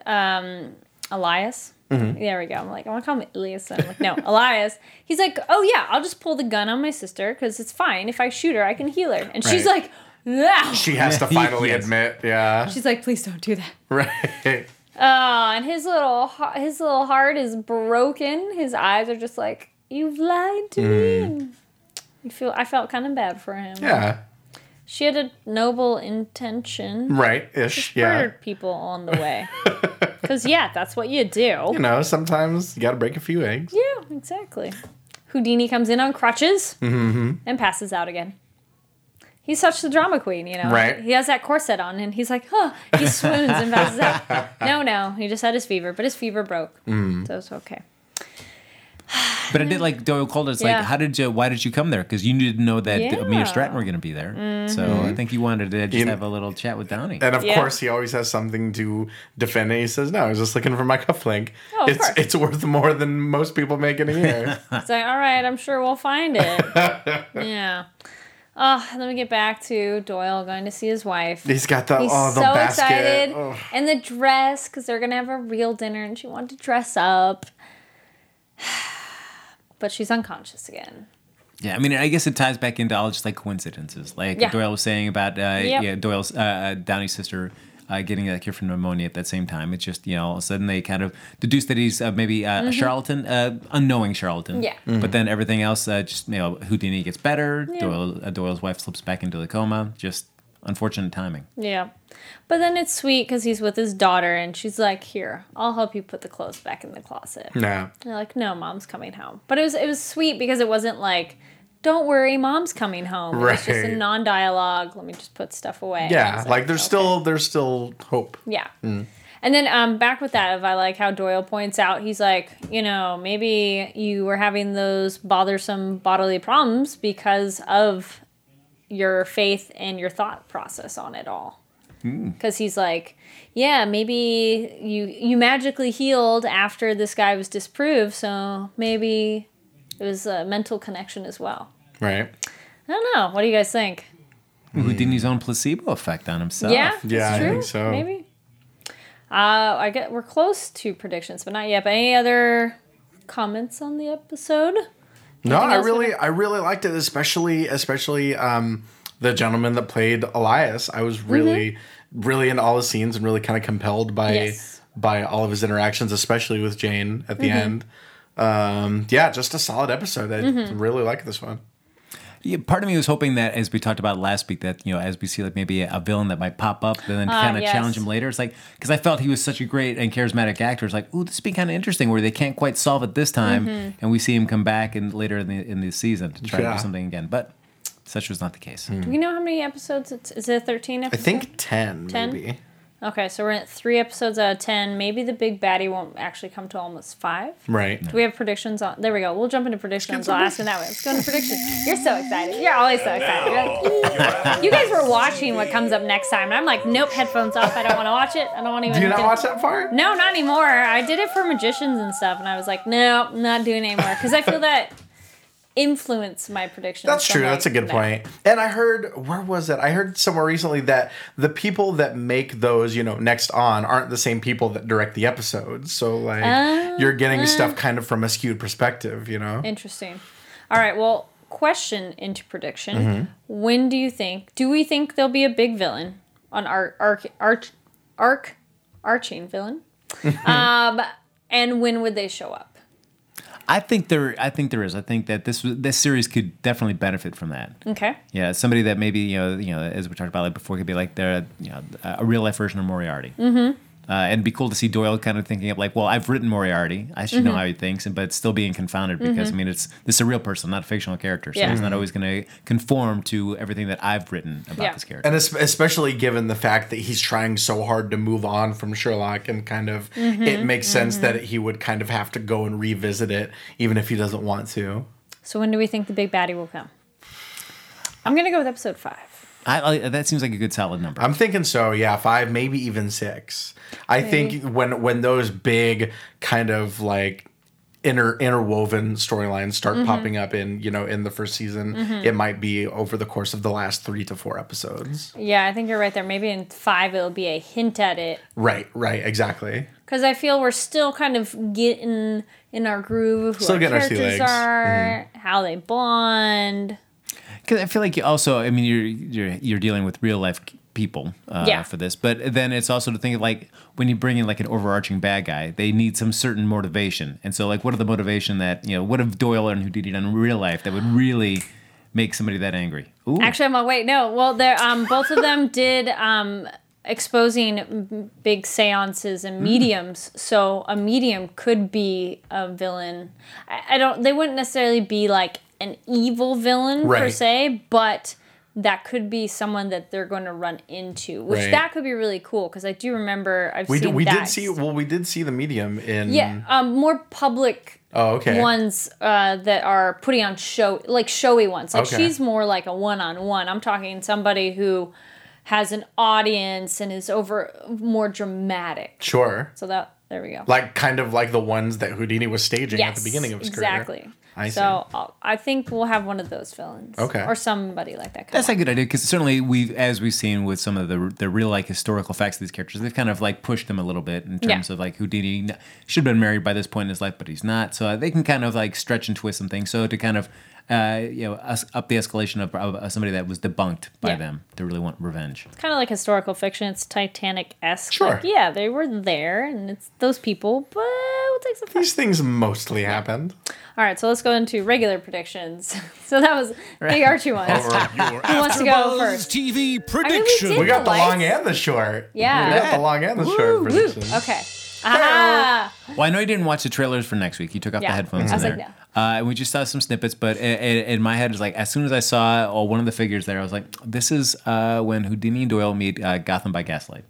um, Elias. Mm-hmm. There we go. I'm like, I want to call him Elias. I'm like, no, Elias. <laughs> He's like, oh yeah, I'll just pull the gun on my sister because it's fine. If I shoot her, I can heal her. And she's like, no. She has to <laughs> finally Yes. admit, yeah, She's like, please don't do that. <laughs> right. Oh, and his little his little heart is broken. His eyes are just like, you've lied to me. And you feel I felt kind of bad for him. Mm. Yeah, She had a noble intention. right. Ish. Yeah. Murdered people on the way. Because yeah, that's what you do. You know, sometimes you got to break a few eggs. Yeah, exactly. Houdini comes in on crutches Mm-hmm. and passes out again. He's such the drama queen, you know. Right. He has that corset on and he's like, huh. He swoons and passes out. <laughs> No, no. He just had his fever, but his fever broke. Mm. So it's okay. But I did like Doyle called us Yeah. like, how did you? Why did you come there? Because you didn't know that Yeah. me or Stratton were going to be there. So I mm-hmm. think you wanted to just You- have a little chat with Downey. And of Yeah. course, he always has something to defend it. He says, "No, I was just looking for my <laughs> cufflink. Oh, it's course. it's worth more than most people make in a year." <laughs> It's like, all right, I'm sure we'll find it. <laughs> yeah. Ah, oh, then we get back to Doyle going to see his wife. He's got the He's oh the so basket. excited. Ugh. And the dress, because they're going to have a real dinner and she wanted to dress up. But she's unconscious again. Yeah, I mean, I guess it ties back into all just like coincidences, like Yeah. Doyle was saying about uh, Yep. yeah Doyle's uh, Downey's sister uh, getting a cure for pneumonia at that same time. It's just you know all of a sudden they kind of deduce that he's uh, maybe uh, a charlatan, uh, unknowing charlatan. Mm-hmm. Yeah. But then everything else, uh, just you know, Houdini gets better. Yeah. Doyle, uh, Doyle's wife slips back into the coma. Just unfortunate timing. Yeah. But then it's sweet because he's with his daughter and she's like, Here, I'll help you put the clothes back in the closet. No. And they're like, No, mom's coming home. But it was it was sweet because it wasn't like, Don't worry, mom's coming home. It was just a non dialogue. Let me just put stuff away. Yeah, was like there's okay. still there's still hope. Yeah. And then um, back with that, of I like how Doyle points out, he's like, you know, maybe you were having those bothersome bodily problems because of your faith and your thought process on it all. Because he's like, yeah, maybe you you magically healed after this guy was disproved, so maybe it was a mental connection as well. Right. I don't know. What do you guys think? Houdini's own placebo effect on himself. Yeah, Yeah, it's I think so. Maybe. Uh, I get we're close to predictions, but not yet. But any other comments on the episode? No, I really? I really liked it, especially, especially um, the gentleman that played Elias. I was really, really into all the scenes and really kind of compelled by Mm-hmm. Yes. by all of his interactions, especially with Jane at the Mm-hmm. end. Um, yeah, just a solid episode. I Mm-hmm. really like this one. Yeah, part of me was hoping that, as we talked about last week, that you know, as we see like maybe a villain that might pop up, and then kind of yes. challenge him later. It's like because I felt he was such a great and charismatic actor. It's like, ooh, this would be kind of interesting where they can't quite solve it this time, Mm-hmm. and we see him come back and later in the in the season to try to do something again. But such was not the case. Do we know how many episodes? It's is it thirteen Episodes? I think ten, 10? maybe. Okay, so we're at three episodes out of ten. Maybe the big baddie won't actually come to almost five. Right. Do we have predictions on? There we go. We'll jump into predictions. I'll ask you that way. Let's go into predictions. You're so excited. You're always so excited. you guys were watching what comes up next time, and I'm like, nope, headphones off. I don't want to watch it. I don't want to even. Do you not get- watch that far? No, not anymore. I did it for magicians and stuff, and I was like, no, not doing it anymore because I feel that influence my prediction. That's true. That's a good no. point. And I heard where was it? I heard somewhere recently that the people that make those, you know, next on aren't the same people that direct the episodes. So like Oh, you're getting uh. stuff kind of from a skewed perspective, you know. Interesting. All right. Well, question into prediction. Mm-hmm. When do you think? Do we think there'll be a big villain on arc arc arch arc arching villain? <laughs> um, and when would they show up? I think there. I think there is. I think that this this series could definitely benefit from that. Okay. Yeah, somebody that maybe you know, you know, as we talked about like before, could be like the you know a real life version of Moriarty. Mm-hmm. Uh, and it'd be cool to see Doyle kind of thinking of like, well, I've written Moriarty, I should Mm-hmm. know how he thinks, and but still being confounded because I mean, it's this is a real person, not a fictional character, so Yeah. he's not always going to conform to everything that I've written about Yeah. this character. And especially given the fact that he's trying so hard to move on from Sherlock, and kind of Mm-hmm. it makes sense that he would kind of have to go and revisit it, even if he doesn't want to. So when do we think the big baddie will come? I'm gonna go with episode five. I, I, that seems like a good solid number. I'm thinking so, yeah, five, maybe even six. I think when when those big kind of like inter interwoven storylines start Mm-hmm. popping up in you know in the first season, it might be over the course of the last three to four episodes. Yeah, I think you're right there. Maybe in five it'll be a hint at it Right, right, exactly. because I feel we're still kind of getting in our groove. of Who Still our getting our sea characters legs. are, how they bond. Because I feel like you also, I mean, you're you're you're dealing with real life people uh, Yeah. for this, but then it's also to think of like when you bring in like an overarching bad guy, they need some certain motivation, and so like what are the motivation that you know what have Doyle and Houdini done in real life that would really make somebody that angry? Ooh. Actually, I'm like, wait, no. Well, they're um, both of them did um, exposing big seances and mediums. So a medium could be a villain. I, I don't. They wouldn't necessarily be like an evil villain per se, but that could be someone that they're going to run into, which Right. that could be really cool because I do remember I've We seen did, we that. did see well we did see the medium in yeah, um, more public oh okay ones uh, that are putting on show like showy ones like Okay. she's more like a one-on-one i'm talking somebody who has an audience and is over more dramatic sure so that there we go like kind of like the ones that Houdini was staging at the beginning of his exactly career. Exactly. I see. so I'll- i think we'll have one of those villains Okay. or somebody like that come That's a good idea because certainly we've, as we've seen with some of the the real like historical facts of these characters, they've kind of like pushed them a little bit in terms Yeah. of like Houdini should have been married by this point in his life, but he's not. So uh, they can kind of like stretch and twist some things. So to kind of uh, you know us, up the escalation of, of somebody that was debunked by Yeah. them to really want revenge. It's kind of like historical fiction it's titanic-esque Sure. like, yeah they were there and it's those people but we'll take some fun. These things mostly happened. all right so let's go into regular predictions <laughs> so that was big archie ones <laughs> Your Who wants to go AfterBuzz first? TV did. prediction. We got the lights? long and the short. Yeah. We got the long and the short Woo, woo. predictions. Okay. Ah, Well, I know you didn't watch the trailers for next week. You took off Yeah. the headphones I in was like, there. Uh, and we just saw some snippets, but i- i- in my head, it's like as soon as I saw oh, one of the figures there, I was like, "This is uh, when Houdini and Doyle meet uh, Gotham by Gaslight."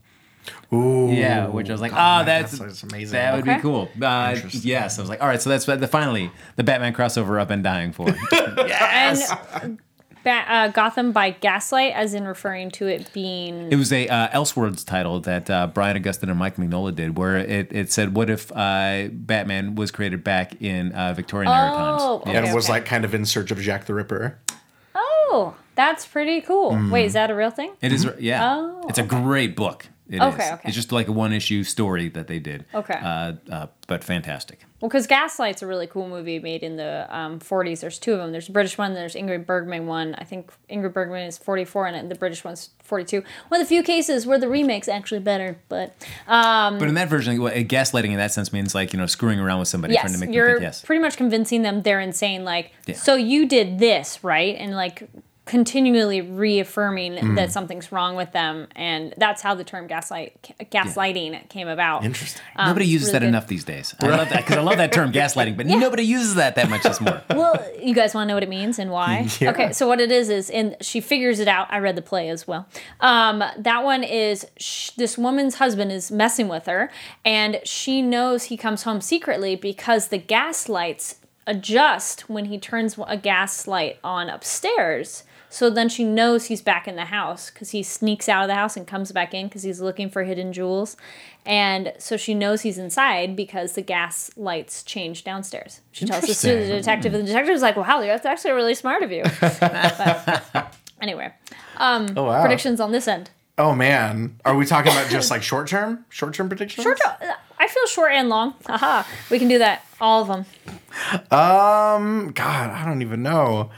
Ooh. Yeah, which I was like, Oh, "Oh, that's that's amazing. That would Okay. be cool." Uh, yes, I was like, "All right." So that's the finally the Batman crossover I've been dying for. <laughs> and ba- uh, Gotham by Gaslight, as in referring to it being. It was a uh, Elseworlds title that uh, Brian Augustyn and Mike Mignola did, where it, it said, "What if uh, Batman was created back in uh, Victorian era times?" Oh, Yeah. and okay, was okay. like kind of in search of Jack the Ripper. Oh, that's pretty cool. Wait, is that a real thing? It is, yeah. Oh, it's a great book. It is. Okay, okay. It's just like a one issue story that they did. Okay. Uh, uh, but fantastic. Well, because Gaslight's a really cool movie made in the um, 40s. There's two of them. There's a British one. There's Ingrid Bergman one. I think Ingrid Bergman is 44 in it, and the British one's 42. One of the few cases where the remake's actually better. But um, But in that version, well, gaslighting in that sense means like you know screwing around with somebody, trying to make them think yes. pretty much convincing them they're insane. Like, Yeah. so you did this, right? And like continually reaffirming that something's wrong with them, and that's how the term gaslight gaslighting came about. Interesting. Nobody uses really that good. enough these days. I love that because I love that term <laughs> gaslighting, but nobody uses that that much this more. well, you guys want to know what it means and why? <laughs> Yeah. Okay, so what it is is, and she figures it out. I read the play as well. Um, that one is sh- this woman's husband is messing with her, and she knows he comes home secretly because the gas lights adjust when he turns a gas light on upstairs. So then she knows he's back in the house because he sneaks out of the house and comes back in because he's looking for hidden jewels. And so she knows he's inside because the gas lights change downstairs. She tells this to the detective, and the detective's like, wow, that's actually really smart of you. <laughs> But anyway, Oh wow. predictions on this end. Oh man, are we talking about just like short term, short term predictions? Short term. I feel short and long. Haha, we can do that. All of them. Um, God, I don't even know.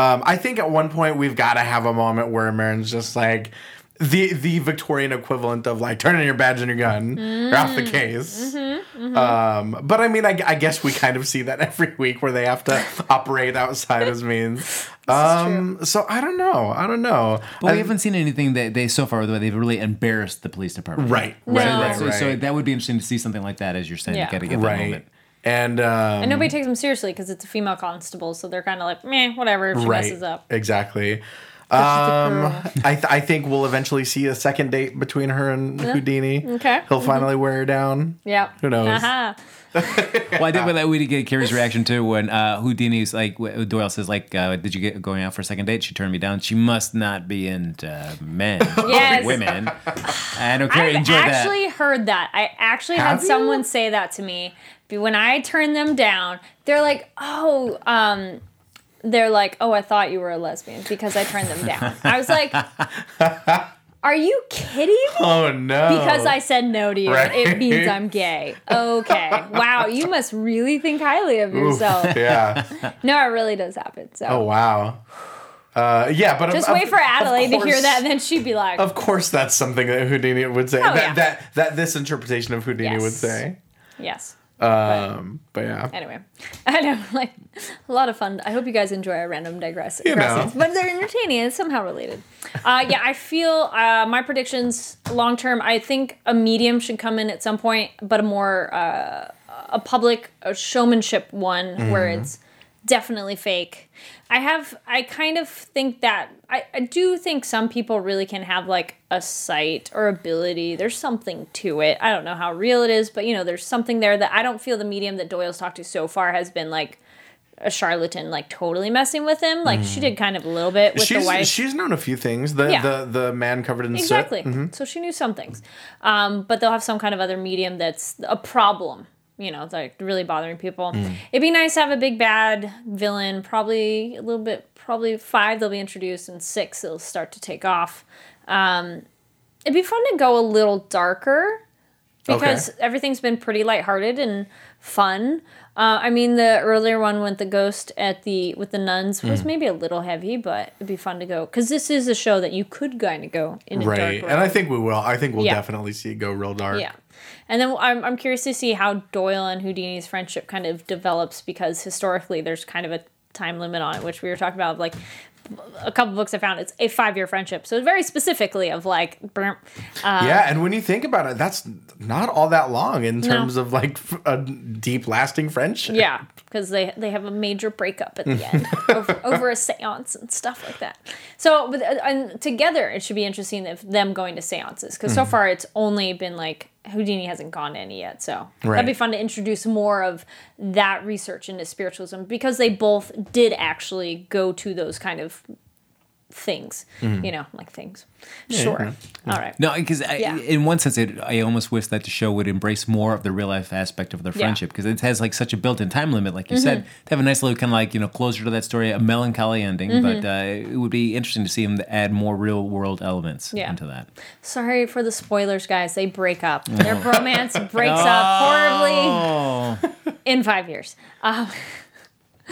Um, I think at one point we've got to have a moment where Merring's just like the the Victorian equivalent of like turn in your badge and your gun. You're off the case. Um, but I mean, I, I guess we kind of see that <laughs> every week where they have to operate outside as means. <laughs> Um, so I don't know. I don't know. But I- we haven't seen anything that they so far where they've really embarrassed the police department. right, No. right, right, So, so that would be interesting to see something like that, as you're saying. Yeah. You got to get that right. moment. And um, And nobody takes them seriously because it's a female constable, so they're kind of like, meh, whatever. If she right, messes up. exactly. Um. <laughs> I, th- I think we'll eventually see a second date between her and Houdini. Okay. He'll finally wear her down. Yeah. Who knows? Aha. Well, I did that. We did get Carrie's reaction too when uh, Houdini's like Doyle says like, uh, "Did you get going out for a second date?" She turned me down. She must not be into men, Yes. or women. I Carrie I've enjoyed actually that. heard that. I actually Have had you? someone say that to me. But When I turned them down, they're like, "Oh, um, they're like, oh, I thought you were a lesbian because I turned them down." I was like, <laughs> "Are you kidding me?" <laughs> Oh no! Because I said no to you, Right. it means I'm gay. Okay. Wow, you must really think highly of Oof, yourself. <laughs> yeah. <laughs> No, it really does happen. So Oh wow. Uh, yeah, but just wait for Adelaide to hear that, and then she'd be like, Of course, that's something that Houdini would say. Oh, that, yeah. that that this interpretation of Houdini would say. "Yes." Um, but yeah. Anyway, <laughs> I know, like a lot of fun. I hope you guys enjoy our random digress, You know. digressions, but they're entertaining and somehow related. Uh, yeah, I feel uh, my predictions long term. I think a medium should come in at some point, but a more uh, a public a showmanship one where Mm-hmm. it's definitely fake. I have I kind of think that I, I do think some people really can have like a sight or ability. There's something to it. I don't know how real it is, but you know, there's something there that I don't feel the medium that Doyle's talked to so far has been like a charlatan like totally messing with him. Like she did kind of a little bit with Mm. she's the wife. she's known a few things. The Yeah. the the man covered in Exactly. soot. So she knew some things. Um, but they'll have some kind of other medium that's a problem, you know, like really bothering people. It'd be nice to have a big bad villain, probably a little bit, probably five they'll be introduced, and six it'll start to take off. Um, it'd be fun to go a little darker because Okay. everything's been pretty lighthearted and fun. Uh, I mean, the earlier one with the ghost at the with the nuns was maybe a little heavy, but it'd be fun to go because this is a show that you could kind of go in Right, and I think we will. I think we'll Yeah. definitely see it go real dark. yeah. And then I'm, I'm curious to see how Doyle and Houdini's friendship kind of develops because historically there's kind of a time limit on it, which we were talking about. Like a couple books I found, it's a five year friendship. So very specifically of like, uh, yeah, and when you think about it, that's not all that long in terms of like a deep, lasting friendship. Yeah, because they they have a major breakup at the <laughs> end over, over a séance and stuff like that. So, but uh, and together it should be interesting if them going to séances because Hmm. so far it's only been like Houdini hasn't gone to any yet. So that'd be fun to introduce more of that research into spiritualism because they both did actually go to those kind of things, you know, like things. Sure. All right. No, because Yeah. in one sense, it, I almost wish that the show would embrace more of the real life aspect of their Mm-hmm. friendship because it has like such a built in time limit, like you said, to have a nice little kind of like you know closure to that story, a melancholy ending. Mm-hmm. But uh, it would be interesting to see them add more real world elements Yeah. into that. Sorry for the spoilers, guys. They break up. Their <laughs> romance breaks up horribly. Oh, <laughs> in five years. Um, <laughs>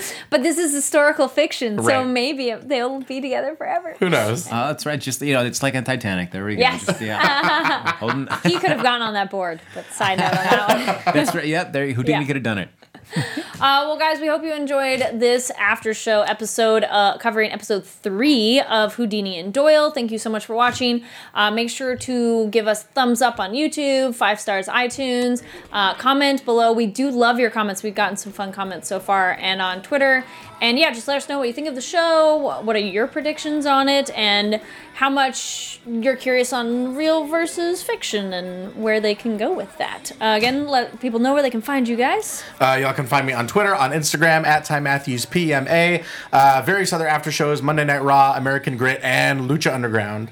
<laughs> but this is historical fiction, so Right. maybe they'll be together forever. Who knows? Uh, that's right. Just you know, it's like on Titanic. There we go. Yes. Just, yeah. <laughs> He could have gone on that board, but side note on that one. <laughs> that's right. Yep. There, Houdini Yeah. could have done it. <laughs> Uh, well, guys, we hope you enjoyed this after show episode uh, covering episode three of Houdini and Doyle. Thank you so much for watching. Uh, make sure to give us thumbs up on YouTube, five stars iTunes, uh, comment below. We do love your comments. We've gotten some fun comments so far, and on Twitter. And yeah, just let us know what you think of the show. What are your predictions on it, and how much you're curious on real versus fiction, and where they can go with that. Uh, again, let people know where they can find you guys. Uh, y'all can find me on Twitter, on Instagram at Ty Matthews PMA. Uh, various other after shows: Monday Night Raw, American Grit, and Lucha Underground.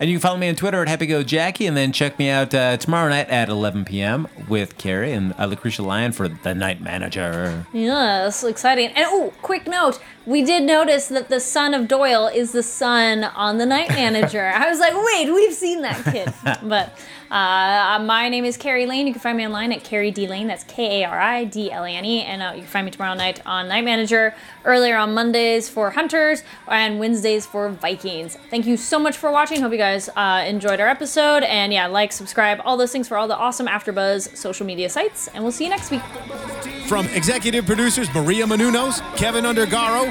And you can follow me on Twitter at Happy Go Jackie, and then check me out uh, tomorrow night at 11 p.m. with Kari and uh, Lucretia Lyon for The Night Manager. Yes, exciting. And oh, quick note: we did notice that the son of Doyle is the son on the Night Manager. I was like, wait, we've seen that kid. <laughs> but uh, my name is Kari Lane. You can find me online at Kari D Lane. That's K A R I D L A N E. And uh, you can find me tomorrow night on Night Manager. Earlier on Mondays for Hunters and Wednesdays for Vikings. Thank you so much for watching. Hope you guys uh, enjoyed our episode. And yeah, like, subscribe, all those things for all the awesome AfterBuzz social media sites. And we'll see you next week. From executive producers Maria Menounos, Kevin Undergaro,